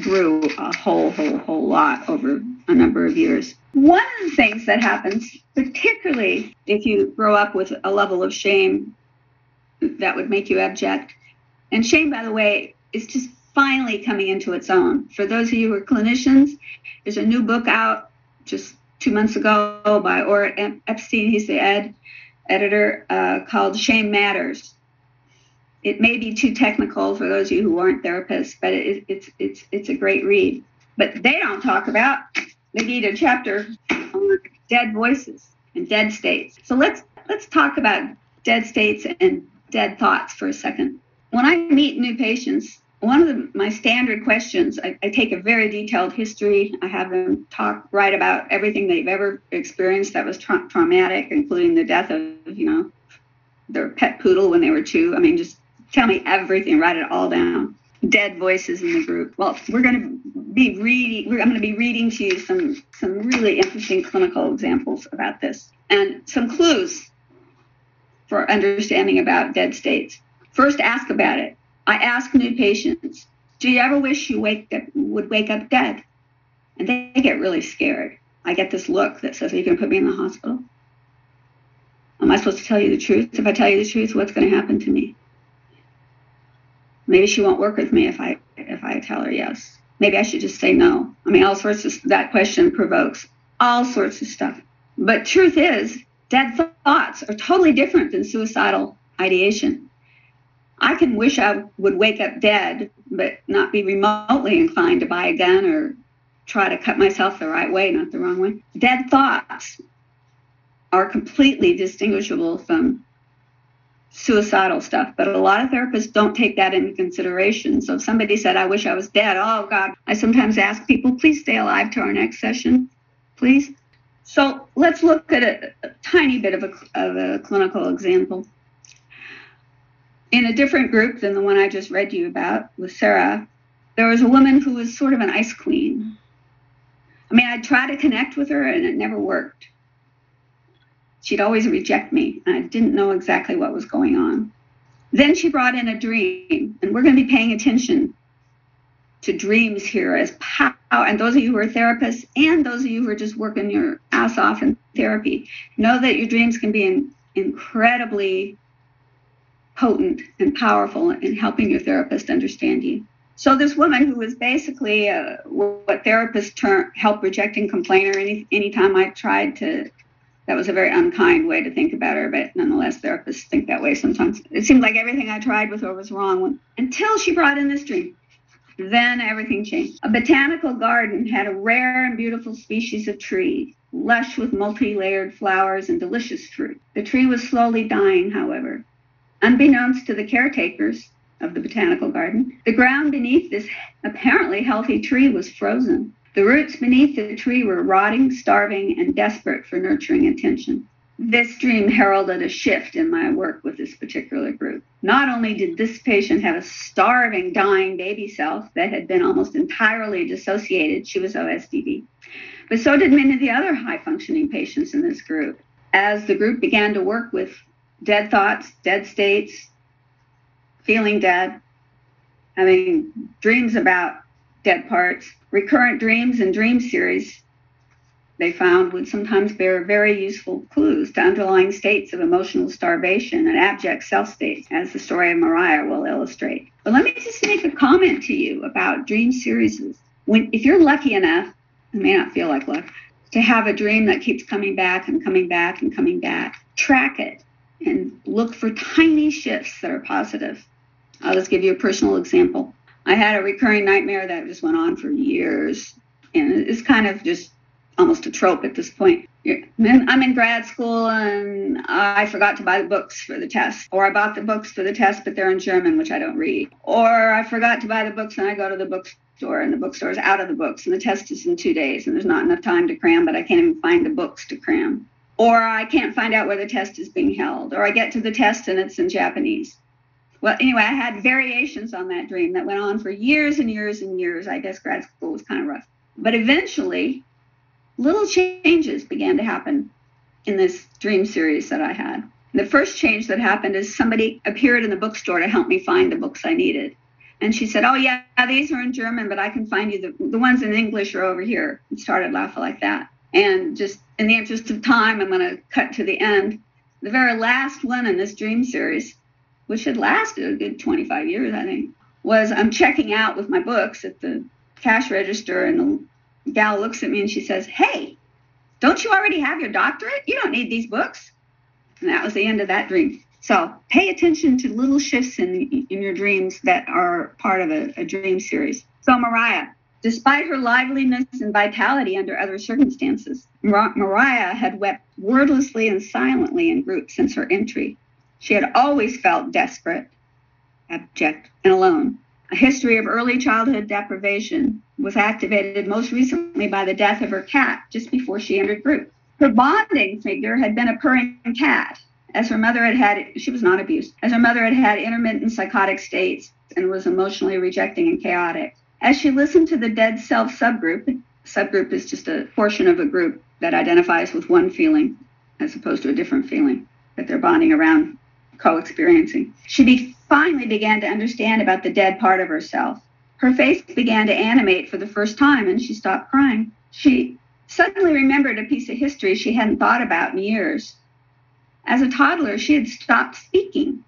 grew a whole whole whole lot over a number of years. One of the things that happens, particularly if you grow up with a level of shame that would make you abject, and shame, by the way, is just finally coming into its own. For those of you who are clinicians, there's a new book out just two months ago by Orit Epstein. He's the ed editor uh, called Shame Matters. It may be too technical for those of you who aren't therapists, but it, it's it's it's a great read. But they don't talk about. They need a chapter on dead voices and dead states. So let's let's talk about dead states and dead thoughts for a second. When I meet new patients, one of the, my standard questions, I, I, take a very detailed history. I have them talk, write about everything they've ever experienced that was tra- traumatic, including the death of, you know, their pet poodle when they were two. I mean, just tell me everything, write it all down. Dead voices in the group. Well, we're going to be reading. I'm going to be reading to you some some really interesting clinical examples about this and some clues for understanding about dead states. First, ask about it I ask new patients, do you ever wish you wake up, would wake up dead? And they get really scared. I get this look that says, Are you going to put me in the hospital? Am I supposed to tell you the truth? If I tell you the truth, what's going to happen to me? Maybe she won't work with me if I if I tell her yes. Maybe I should just say no. I mean, all sorts of that question provokes all sorts of stuff. But truth is, dead thoughts are totally different than suicidal ideation. I can wish I would wake up dead, but not be remotely inclined to buy a gun or try to cut myself the right way, not the wrong way. Dead thoughts are completely distinguishable from suicidal stuff, but a lot of therapists don't take that into consideration. So if somebody said, I wish I was dead, oh God, I sometimes ask people, please stay alive to our next session, please. So let's look at a, a tiny bit of a, of a clinical example in a different group than the one I just read you about with Sarah, there was a woman who was sort of an ice queen. I mean, I'd try to connect with her and it never worked. She'd always reject me, and I didn't know exactly what was going on. Then she brought in a dream, and we're going to be paying attention to dreams here as power. And those of you who are therapists and those of you who are just working your ass off in therapy, know that your dreams can be in, incredibly potent and powerful in helping your therapist understand you. So this woman who was basically uh, what therapists term help rejecting complainer. Any anytime I tried to that was a very unkind way to think about her, but nonetheless, therapists think that way sometimes. It seemed like everything I tried with her was wrong until she brought in this dream. Then everything changed. A botanical garden had a rare and beautiful species of tree, lush with multi layered flowers and delicious fruit. The tree was slowly dying, however. Unbeknownst to the caretakers of the botanical garden, the ground beneath this apparently healthy tree was frozen. The roots beneath the tree were rotting, starving, and desperate for nurturing attention. This dream heralded a shift in my work with this particular group. Not only did this patient have a starving, dying baby self that had been almost entirely dissociated, she was OSDD, but so did many of the other high functioning patients in this group. As the group began to work with dead thoughts, dead states, feeling dead, having dreams about dead parts, recurrent dreams and dream series they found would sometimes bear very useful clues to underlying states of emotional starvation and abject self states, as the story of Mariah will illustrate. But let me just make a comment to you about dream series. When, if you're lucky enough, it may not feel like luck, to have a dream that keeps coming back and coming back and coming back, track it and look for tiny shifts that are positive. I'll just give you a personal example. I had a recurring nightmare that just went on for years, and it's kind of just almost a trope at this point. I'm in grad school and I forgot to buy the books for the test, or I bought the books for the test, but they're in German, which I don't read, or I forgot to buy the books and I go to the bookstore and the bookstore is out of the books and the test is in two days and there's not enough time to cram, but I can't even find the books to cram. Or I can't find out where the test is being held, or I get to the test and it's in Japanese. Well, anyway, I had variations on that dream that went on for years and years and years. I guess grad school was kind of rough. But eventually, little changes began to happen in this dream series that I had. The first change that happened is somebody appeared in the bookstore to help me find the books I needed. And she said, Oh, yeah, these are in German, but I can find you the, the ones in English are over here. And started laughing like that. And just in the interest of time, I'm going to cut to the end. The very last one in this dream series, which had lasted a good 25 years, I think, was I'm checking out with my books at the cash register, and the gal looks at me and she says, Hey, don't you already have your doctorate? You don't need these books. And that was the end of that dream. So pay attention to little shifts in, in your dreams that are part of a, a dream series. So, Mariah, despite her liveliness and vitality under other circumstances, Mar- Mariah had wept wordlessly and silently in group since her entry. She had always felt desperate, abject, and alone. A history of early childhood deprivation was activated most recently by the death of her cat just before she entered group. Her bonding figure had been a purring cat, as her mother had had, she was not abused, as her mother had had intermittent psychotic states and was emotionally rejecting and chaotic. As she listened to the dead self subgroup, subgroup is just a portion of a group that identifies with one feeling as opposed to a different feeling that they're bonding around co experiencing. She be- finally began to understand about the dead part of herself her face began to animate for the first time and she stopped crying. She suddenly remembered a piece of history she hadn't thought about in years. As a toddler, she had stopped speaking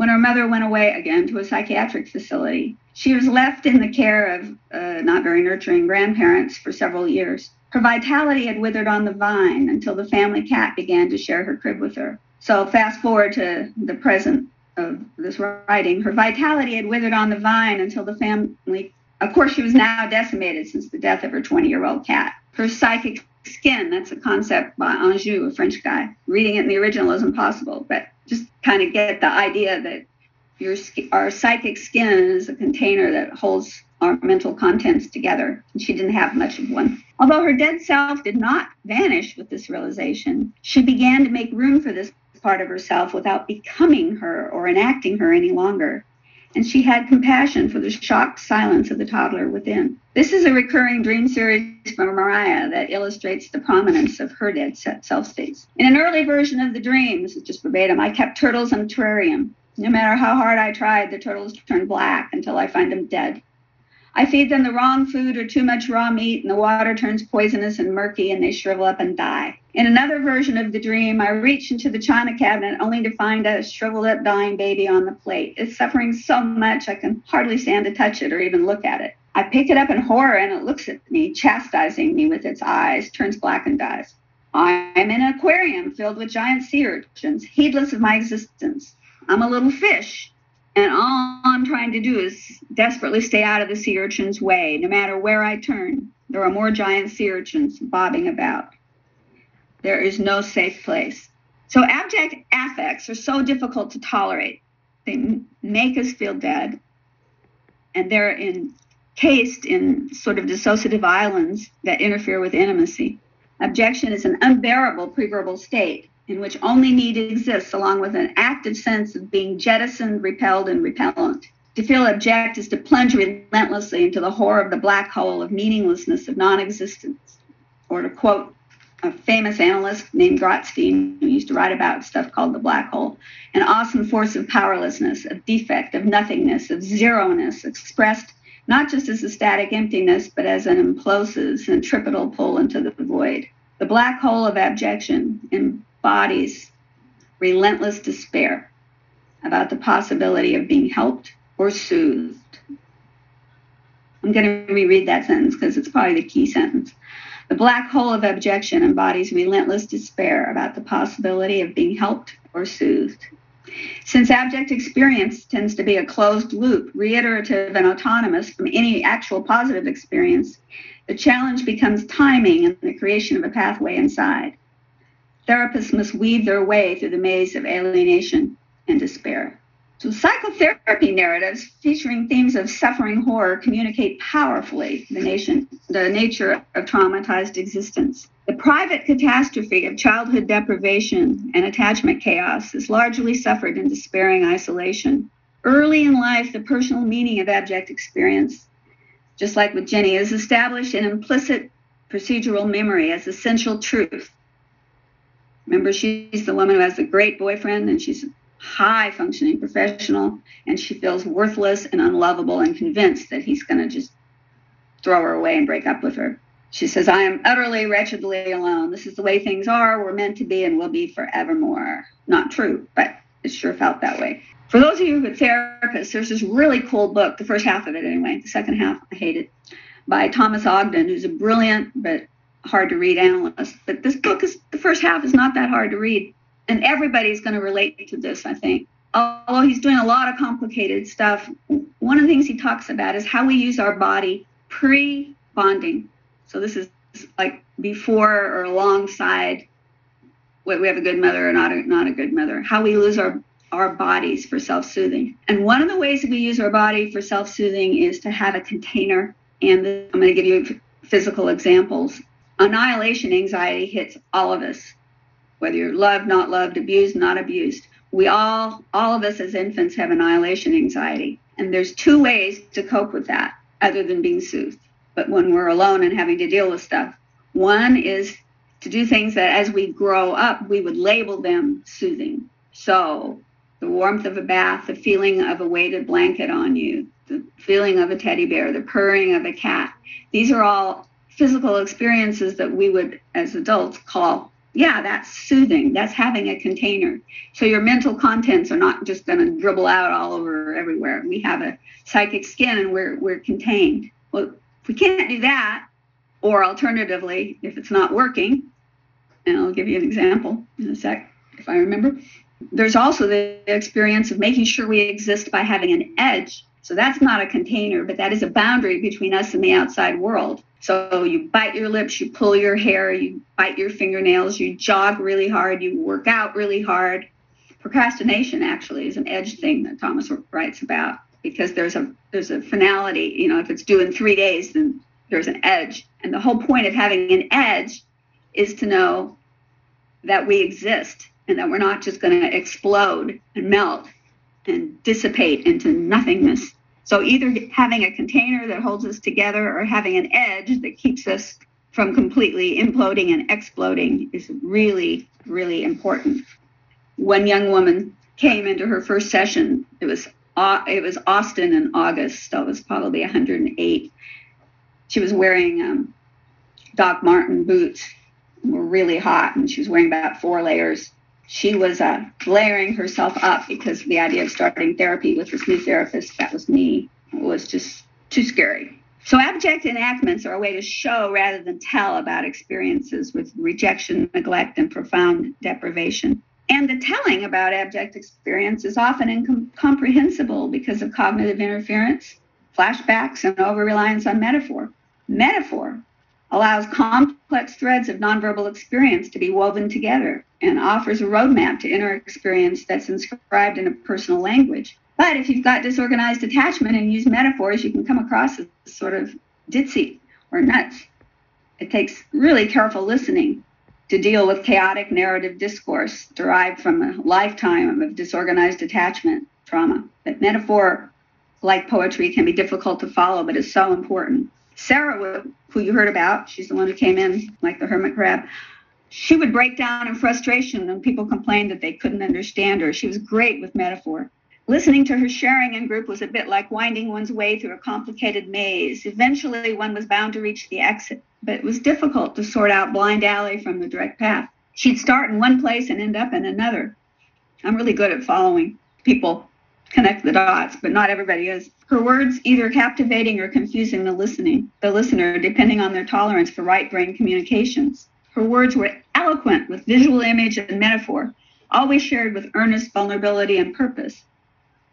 when her mother went away again to a psychiatric facility. She was left in the care of uh, not very nurturing grandparents for several years. Her vitality had withered on the vine until the family cat began to share her crib with her. So, fast forward to the present of this writing, her vitality had withered on the vine until the family, of course, she was now decimated since the death of her 20 year old cat. Her psychic skin, that's a concept by Anzieu, a French guy. Reading it in the original is impossible, but just kind of get the idea that your our psychic skin is a container that holds our mental contents together. And she didn't have much of one. Although her dead self did not vanish with this realization, she began to make room for this part of herself without becoming her or enacting her any longer. And she had compassion for the shocked silence of the toddler within. This is a recurring dream series from Mariah that illustrates the prominence of her dead self states. In an early version of the dream, this is just verbatim, I kept turtles in a terrarium. No matter how hard I tried, the turtles turned black until I find them dead. I feed them the wrong food or too much raw meat, and the water turns poisonous and murky, and they shrivel up and die. In another version of the dream, I reach into the china cabinet only to find a shriveled up, dying baby on the plate. It's suffering so much I can hardly stand to touch it or even look at it. I pick it up in horror, and it looks at me, chastising me with its eyes, turns black, and dies. I'm in an aquarium filled with giant sea urchins, heedless of my existence. I'm a little fish, and all I'm trying to do is desperately stay out of the sea urchin's way. No matter where I turn, there are more giant sea urchins bobbing about. There is no safe place. So abject affects are so difficult to tolerate. They make us feel dead, and they're encased in sort of dissociative islands that interfere with intimacy. Abjection is an unbearable preverbal state in which only need exists along with an active sense of being jettisoned, repelled, and repellent. To feel abject is to plunge relentlessly into the horror of the black hole of meaninglessness, of non existence. Or to quote a famous analyst named Grotstein, who used to write about stuff called the black hole, an awesome force of powerlessness, of defect, of nothingness, of zero-ness, expressed not just as a static emptiness, but as an implosive, centripetal pull into the void. The black hole of abjection embodies relentless despair about the possibility of being helped or soothed. I'm going to reread that sentence because it's probably the key sentence. The black hole of abjection embodies relentless despair about the possibility of being helped or soothed. Since abject experience tends to be a closed loop, reiterative and autonomous from any actual positive experience, the challenge becomes timing and the creation of a pathway inside. Therapists must weave their way through the maze of alienation and despair. So, psychotherapy narratives featuring themes of suffering horror communicate powerfully the, nation, the nature of traumatized existence. The private catastrophe of childhood deprivation and attachment chaos is largely suffered in despairing isolation. Early in life, the personal meaning of abject experience, just like with Jenny, is established in implicit procedural memory as essential truth. Remember, she's the woman who has a great boyfriend and she's a high functioning professional, and she feels worthless and unlovable and convinced that he's going to just throw her away and break up with her. She says, I am utterly, wretchedly alone. This is the way things are. We're meant to be and will be forevermore. Not true, but it sure felt that way. For those of you who are therapists, there's this really cool book, the first half of it anyway, the second half I hated, by Thomas Ogden, who's a brilliant but hard to read analyst. But this book is, the first half is not that hard to read and everybody's going to relate to this, I think. Although he's doing a lot of complicated stuff, one of the things he talks about is how we use our body pre bonding. So this is like before or alongside we have a good mother or not a, not a good mother, how we lose our, our bodies for self soothing. And one of the ways that we use our body for self soothing is to have a container. And I'm going to give you physical examples. Annihilation anxiety hits all of us whether you're loved, not loved, abused, not abused. We all, all of us as infants have annihilation anxiety. And there's two ways to cope with that other than being soothed. But when we're alone and having to deal with stuff, one is to do things that as we grow up, we would label them soothing. So the warmth of a bath, the feeling of a weighted blanket on you, the feeling of a teddy bear, the purring of a cat. These are all physical experiences that we would, as adults, call yeah, that's soothing. That's having a container. So your mental contents are not just going to dribble out all over everywhere. We have a psychic skin and we're, we're contained. Well, if we can't do that, or alternatively, if it's not working, and I'll give you an example in a sec if I remember, there's also the experience of making sure we exist by having an edge. So that's not a container, but that is a boundary between us and the outside world. So you bite your lips, you pull your hair, you bite your fingernails, you jog really hard, you work out really hard. Procrastination actually is an edge thing that Thomas writes about because there's a there's a finality. You know, if it's due in three days, then there's an edge. And the whole point of having an edge is to know that we exist and that we're not just going to explode and melt and dissipate into nothingness so either having a container that holds us together or having an edge that keeps us from completely imploding and exploding is really, really important. One young woman came into her first session. It was uh, it was Austin in August. So it was probably 108. She was wearing um, Doc Marten boots. Were really hot, and she was wearing about four layers she was uh, layering herself up because the idea of starting therapy with this new therapist, that was me, was just too scary. So, abject enactments are a way to show rather than tell about experiences with rejection, neglect, and profound deprivation. And the telling about abject experience is often incomprehensible because of cognitive interference, flashbacks, and over reliance on metaphor. Metaphor allows complex threads of nonverbal experience to be woven together and offers a roadmap to inner experience that's inscribed in a personal language. But if you've got disorganized attachment and use metaphors, you can come across as sort of ditzy or nuts. It takes really careful listening to deal with chaotic narrative discourse derived from a lifetime of disorganized attachment trauma. But metaphor, like poetry, can be difficult to follow, but is so important. Sarah, who you heard about, she's the one who came in like the hermit crab. She would break down in frustration when people complained that they couldn't understand her. She was great with metaphor. Listening to her sharing in group was a bit like winding one's way through a complicated maze. Eventually, one was bound to reach the exit, but it was difficult to sort out blind alley from the direct path. She'd start in one place and end up in another. I'm really good at following people connect the dots, but not everybody is. Her words either captivating or confusing the listening, the listener, depending on their tolerance for right brain communications. Her words were eloquent with visual image and metaphor, always shared with earnest vulnerability and purpose,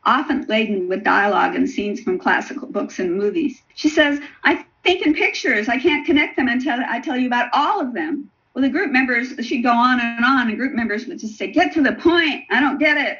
often laden with dialogue and scenes from classical books and movies. She says, I think in pictures. I can't connect them until I tell you about all of them. Well, the group members, she'd go on and on, and group members would just say, Get to the point. I don't get it.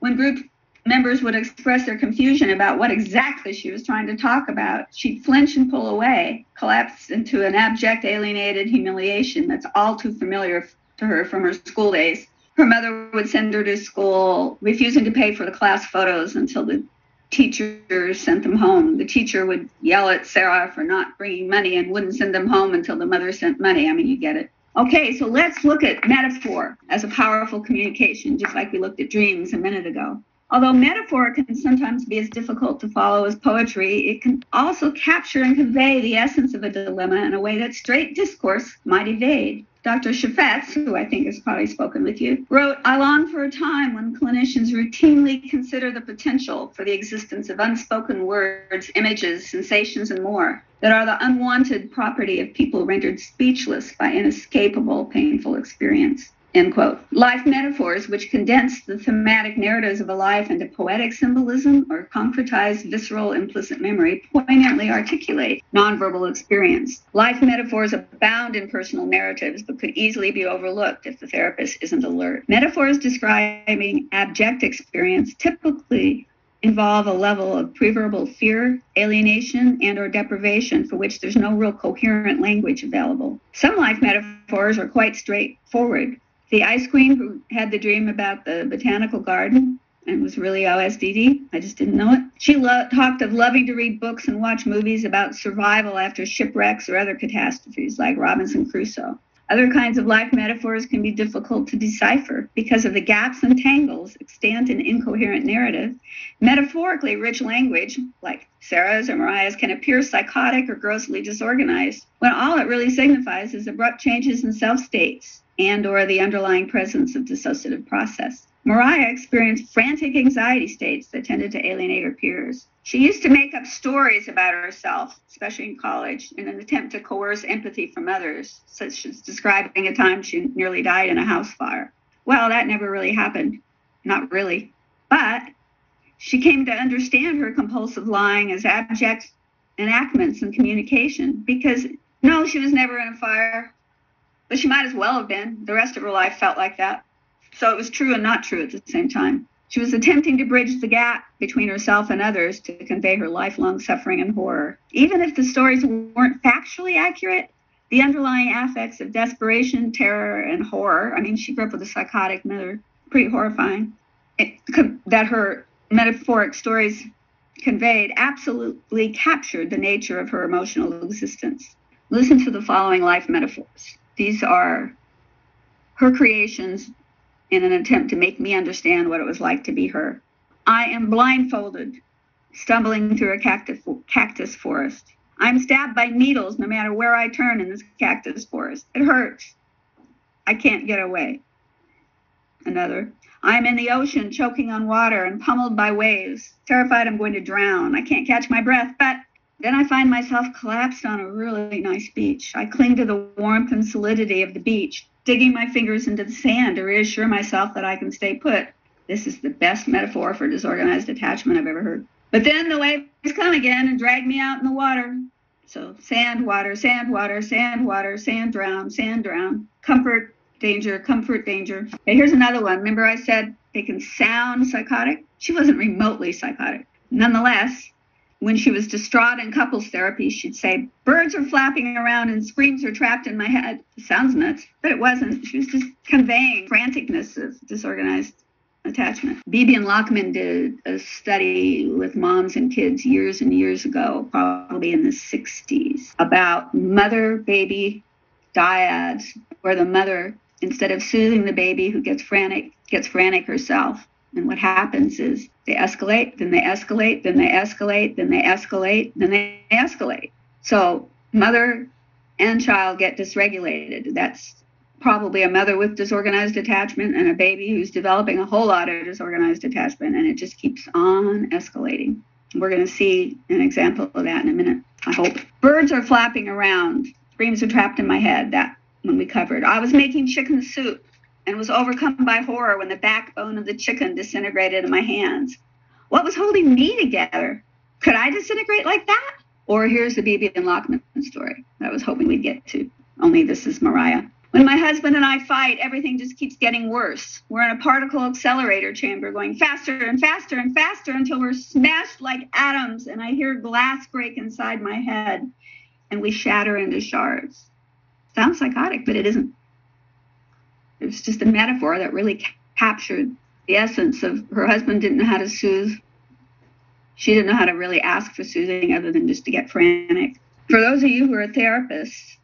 When group members would express their confusion about what exactly she was trying to talk about, she'd flinch and pull away, collapse into an abject, alienated humiliation that's all too familiar to her from her school days. Her mother would send her to school, refusing to pay for the class photos until the teacher sent them home. The teacher would yell at Sarah for not bringing money and wouldn't send them home until the mother sent money. I mean, you get it. Okay, so let's look at metaphor as a powerful communication, just like we looked at dreams a minute ago. Although metaphor can sometimes be as difficult to follow as poetry, it can also capture and convey the essence of a dilemma in a way that straight discourse might evade. Dr. Chefetz, who I think has probably spoken with you, wrote, I long for a time when clinicians routinely consider the potential for the existence of unspoken words, images, sensations, and more that are the unwanted property of people rendered speechless by inescapable painful experience. End quote. Life metaphors, which condense the thematic narratives of a life into poetic symbolism or concretize visceral implicit memory, poignantly articulate nonverbal experience. Life metaphors abound in personal narratives, but could easily be overlooked if the therapist isn't alert. Metaphors describing abject experience typically involve a level of preverbal fear, alienation, and or deprivation for which there's no real coherent language available. Some life metaphors are quite straightforward the Ice Queen who had the dream about the botanical garden and was really OSDD. I just didn't know it. She lo- talked of loving to read books and watch movies about survival after shipwrecks or other catastrophes like Robinson Crusoe. Other kinds of life metaphors can be difficult to decipher because of the gaps and tangles extant in incoherent narrative. Metaphorically rich language, like Sarah's or Mariah's, can appear psychotic or grossly disorganized, when all it really signifies is abrupt changes in self states and or the underlying presence of dissociative process. Mariah experienced frantic anxiety states that tended to alienate her peers. She used to make up stories about herself, especially in college, in an attempt to coerce empathy from others, such as describing a time she nearly died in a house fire. Well, that never really happened. Not really. But she came to understand her compulsive lying as abject enactments in communication because no, she was never in a fire but she might as well have been. The rest of her life felt like that. So it was true and not true at the same time. She was attempting to bridge the gap between herself and others to convey her lifelong suffering and horror. Even if the stories weren't factually accurate, the underlying affects of desperation, terror, and horror I mean, she grew up with a psychotic mother, pretty horrifying. It, that her metaphoric stories conveyed absolutely captured the nature of her emotional existence. Listen to the following life metaphors. These are her creations in an attempt to make me understand what it was like to be her. I am blindfolded, stumbling through a cactus, forest. I'm stabbed by needles no matter where I turn in this cactus forest. It hurts. I can't get away. Another. I'm in the ocean, choking on water and pummeled by waves, terrified I'm going to drown. I can't catch my breath, but Then I find myself collapsed on a really nice beach. I cling to the warmth and solidity of the beach, digging my fingers into the sand to reassure myself that I can stay put. This is the best metaphor for disorganized attachment I've ever heard. But then the waves come again and drag me out in the water. So sand, water, sand, water, sand, water, sand, drown, sand, drown. Comfort, danger, comfort, danger. Okay, here's another one. Remember I said they can sound psychotic? She wasn't remotely psychotic. Nonetheless, when she was distraught in couples therapy, she'd say, Birds are flapping around and screams are trapped in my head. Sounds nuts, but it wasn't. She was just conveying franticness of disorganized attachment. Beebe and Lachmann did a study with moms and kids years and years ago, probably in the 60s, about mother baby dyads, where the mother, instead of soothing the baby who gets frantic, gets frantic herself. And what happens is they escalate, then they escalate, then they escalate, then they escalate, then they escalate. So mother and child get dysregulated. That's probably a mother with disorganized attachment and a baby who's developing a whole lot of disorganized attachment, and it just keeps on escalating. We're going to see an example of that in a minute, I hope. Birds are flapping around. Dreams are trapped in my head. That when we covered. I was making chicken soup and was overcome by horror when the backbone of the chicken disintegrated in my hands. What was holding me together? Could I disintegrate like that? Or here's the Beebe and Lachmann story that I was hoping we'd get to. Only this is Mariah. When my husband and I fight, everything just keeps getting worse. We're in a particle accelerator chamber going faster and faster and faster until we're smashed like atoms, and I hear glass break inside my head and we shatter into shards. Sounds psychotic, but it isn't. It was just a metaphor that really captured the essence of her husband didn't know how to soothe. She didn't know how to really ask for soothing other than just to get frantic. For those of you who are therapists,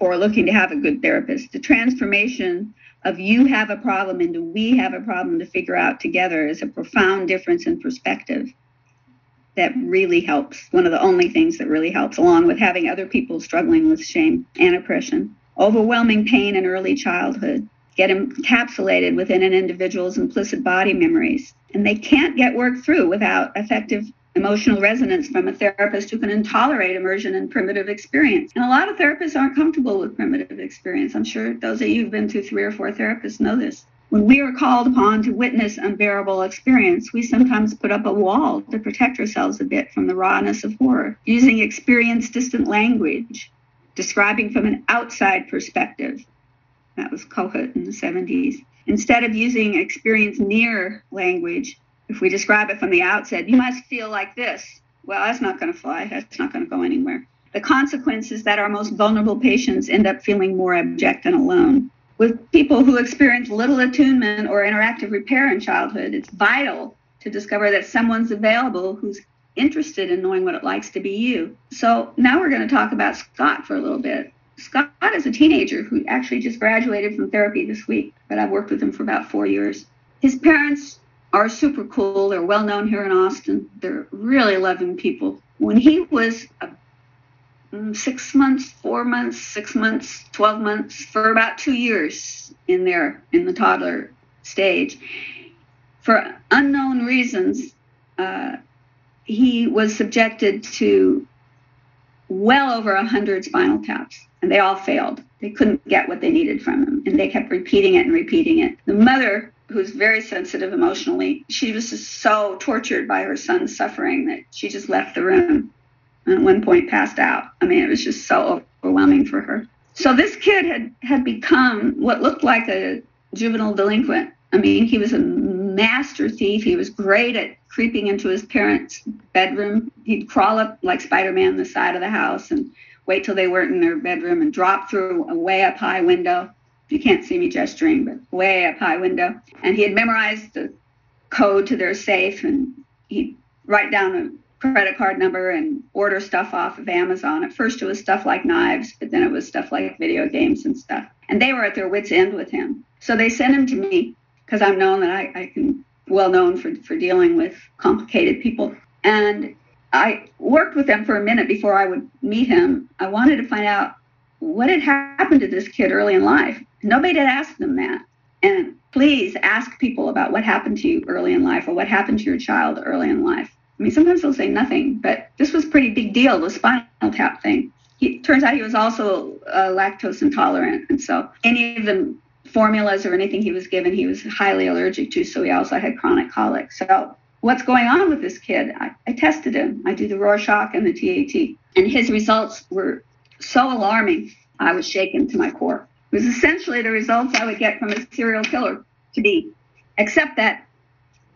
or looking to have a good therapist. The transformation of you have a problem into we have a problem to figure out together is a profound difference in perspective that really helps. One of the only things that really helps, along with having other people struggling with shame and oppression. Overwhelming pain in early childhood get encapsulated within an individual's implicit body memories, and they can't get worked through without effective emotional resonance from a therapist who can tolerate immersion in primitive experience. And a lot of therapists aren't comfortable with primitive experience. I'm sure those of you who've been through three or four therapists know this. When we are called upon to witness unbearable experience, we sometimes put up a wall to protect ourselves a bit from the rawness of horror, using experience distant language, describing from an outside perspective. That was Kohut in the 70s. Instead of using experience near language, if we describe it from the outset, you must feel like this. Well, that's not going to fly. That's not going to go anywhere. The consequence is that our most vulnerable patients end up feeling more abject and alone. With people who experience little attunement or interactive repair in childhood, it's vital to discover that someone's available who's interested in knowing what it likes to be you. So now we're going to talk about Scott for a little bit. Scott is a teenager who actually just graduated from therapy this week, but I've worked with him for about four years. His parents are super cool. They're well known here in Austin. They're really loving people. When he was a, mm, six months, four months, six months, 12 months, for about two years in there in the toddler stage, for unknown reasons, uh, he was subjected to well over a hundred spinal taps, and they all failed. They couldn't get what they needed from him, and they kept repeating it and repeating it. The mother who's very sensitive emotionally, she was just so tortured by her son's suffering that she just left the room and at one point passed out. I mean, it was just so overwhelming for her. So this kid had had become what looked like a juvenile delinquent. I mean, he was a master thief. He was great at creeping into his parents' bedroom. He'd crawl up like Spider-Man the side of the house and wait till they weren't in their bedroom and drop through a way up high window you can't see me gesturing, but way up high window. And he had memorized the code to their safe and he'd write down a credit card number and order stuff off of Amazon. At first, it was stuff like knives, but then it was stuff like video games and stuff. And they were at their wits' end with him. So they sent him to me because I'm known that I, I can well known for, for dealing with complicated people. And I worked with them for a minute before I would meet him. I wanted to find out what had happened to this kid early in life. Nobody had asked them that. And please ask people about what happened to you early in life or what happened to your child early in life. I mean, sometimes they'll say nothing, but this was pretty big deal, the spinal tap thing. He turns out he was also uh, lactose intolerant, and so any of the formulas or anything he was given, he was highly allergic to. So he also had chronic colic. So what's going on with this kid? I, I tested him. I do the Rorschach and the TAT, and his results were so alarming. I was shaken to my core. It was essentially the results I would get from a serial killer to be, except that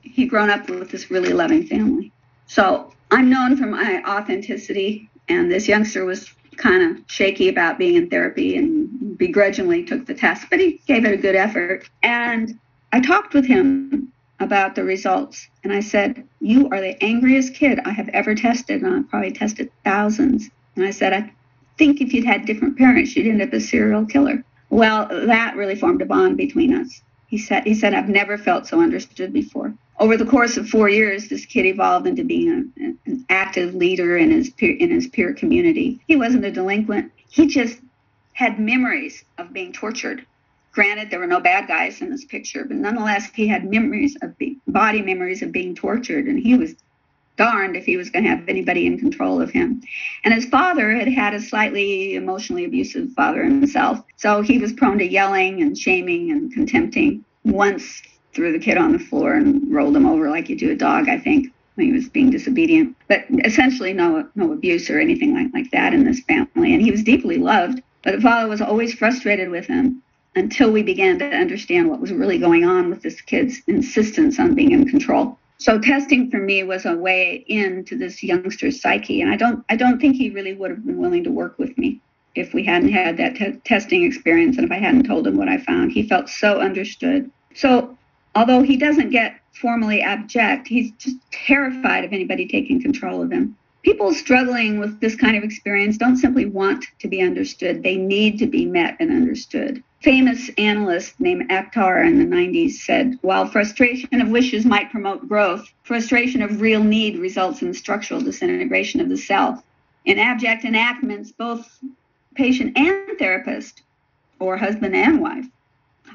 he'd grown up with this really loving family. So I'm known for my authenticity, and this youngster was kind of shaky about being in therapy and begrudgingly took the test, but he gave it a good effort. And I talked with him about the results, and I said, You are the angriest kid I have ever tested, and I've probably tested thousands. And I said, I think if you'd had different parents, you'd end up a serial killer. Well, that really formed a bond between us. He said, he said, I've never felt so understood before over the course of four years, this kid evolved into being a, an active leader in his peer, in his peer community. He wasn't a delinquent. He just had memories of being tortured. Granted, there were no bad guys in this picture, but nonetheless, he had memories of be, body memories of being tortured, and he was darned if he was going to have anybody in control of him. And his father had had a slightly emotionally abusive father himself, so he was prone to yelling and shaming and contempting. Once threw the kid on the floor and rolled him over like you do a dog, I think, when he was being disobedient. But essentially, no, no abuse or anything like, like that in this family. And he was deeply loved, but the father was always frustrated with him until we began to understand what was really going on with this kid's insistence on being in control. So testing for me was a way into this youngster's psyche, and I don't, I don't think he really would have been willing to work with me if we hadn't had that te- testing experience and if I hadn't told him what I found. He felt so understood. So although he doesn't get formally abject, he's just terrified of anybody taking control of him. People struggling with this kind of experience don't simply want to be understood, they need to be met and understood. Famous analyst named Akhtar in the 90s said, while frustration of wishes might promote growth, frustration of real need results in structural disintegration of the self. In abject enactments, both patient and therapist, or husband and wife,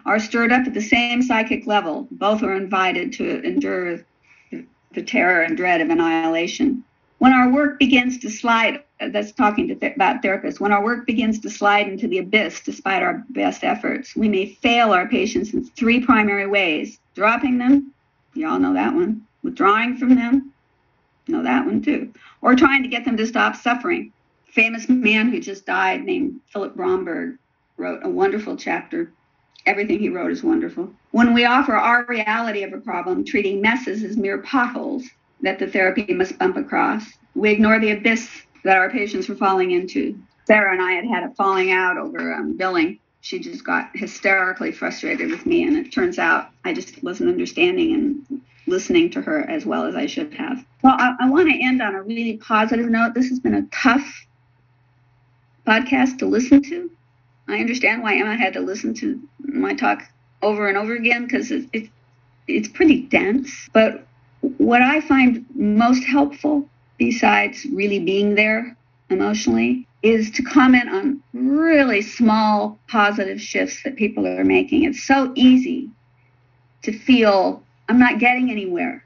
are stirred up at the same psychic level. Both are invited to endure the terror and dread of annihilation. When our work begins to slide, uh, that's talking th- about therapists, when our work begins to slide into the abyss despite our best efforts, we may fail our patients in three primary ways dropping them, you all know that one, withdrawing from them, know that one too, or trying to get them to stop suffering. Famous man who just died named Philip Bromberg wrote a wonderful chapter Everything he wrote is wonderful. When we offer our reality of a problem, treating messes as mere potholes that the therapy must bump across, we ignore the abyss that our patients were falling into. Sarah and I had had a falling out over um, billing. She just got hysterically frustrated with me, and it turns out I just wasn't understanding and listening to her as well as I should have. Well, I, I want to end on a really positive note. This has been a tough podcast to listen to. I understand why Emma had to listen to my talk over and over again because it, it, it's pretty dense. But what I find most helpful, besides really being there emotionally, is to comment on really small positive shifts that people are making. It's so easy to feel I'm not getting anywhere.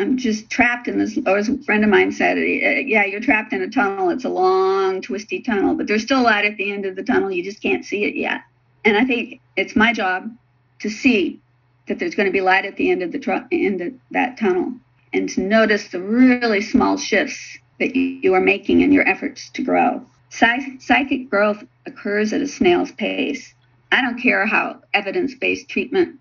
I'm just trapped in this. Or as a friend of mine said, uh, yeah, you're trapped in a tunnel. It's a long, twisty tunnel, but there's still light at the end of the tunnel. You just can't see it yet. And I think it's my job to see that there's going to be light at the end of the tr- end of that tunnel, and to notice the really small shifts that you, you are making in your efforts to grow. Psych- psychic growth occurs at a snail's pace. I don't care how evidence-based treatment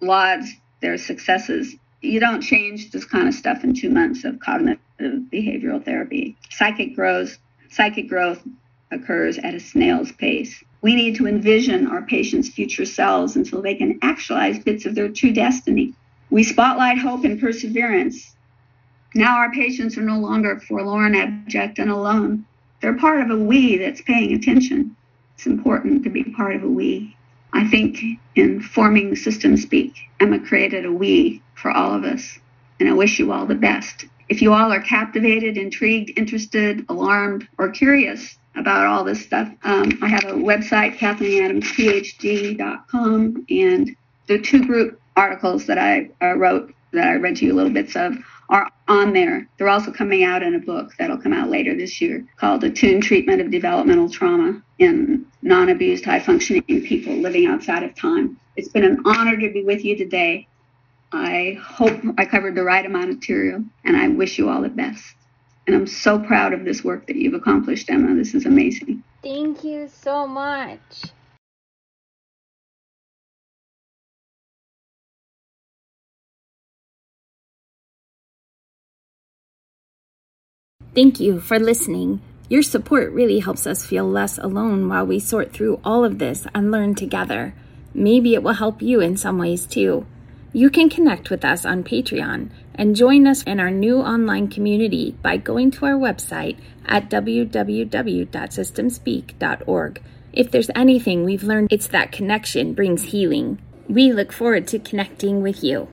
lauds their successes you don't change this kind of stuff in two months of cognitive behavioral therapy. Psychic growth, psychic growth occurs at a snail's pace. We need to envision our patients' future selves until they can actualize bits of their true destiny. We spotlight hope and perseverance. Now our patients are no longer forlorn, abject, and alone. They're part of a we that's paying attention. It's important to be part of a we. I think in forming system speak, Emma created a we for all of us. And I wish you all the best. If you all are captivated, intrigued, interested, alarmed, or curious about all this stuff, um, I have a website, KathleenAdamsPhD.com, and the two group articles that I uh, wrote that I read to you little bits of are on there. They're also coming out in a book that'll come out later this year called Attuned Treatment of Developmental Trauma in Non Abused High Functioning People Living Outside of Time. It's been an honor to be with you today. I hope I covered the right amount of material, and I wish you all the best. And I'm so proud of this work that you've accomplished, Emma. This is amazing. Thank you so much. Thank you for listening. Your support really helps us feel less alone while we sort through all of this and learn together. Maybe it will help you in some ways too. You can connect with us on Patreon and join us in our new online community by going to our website at www.systemspeak.org. If there's anything we've learned, it's that connection brings healing. We look forward to connecting with you.